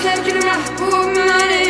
snacking around ah, for money.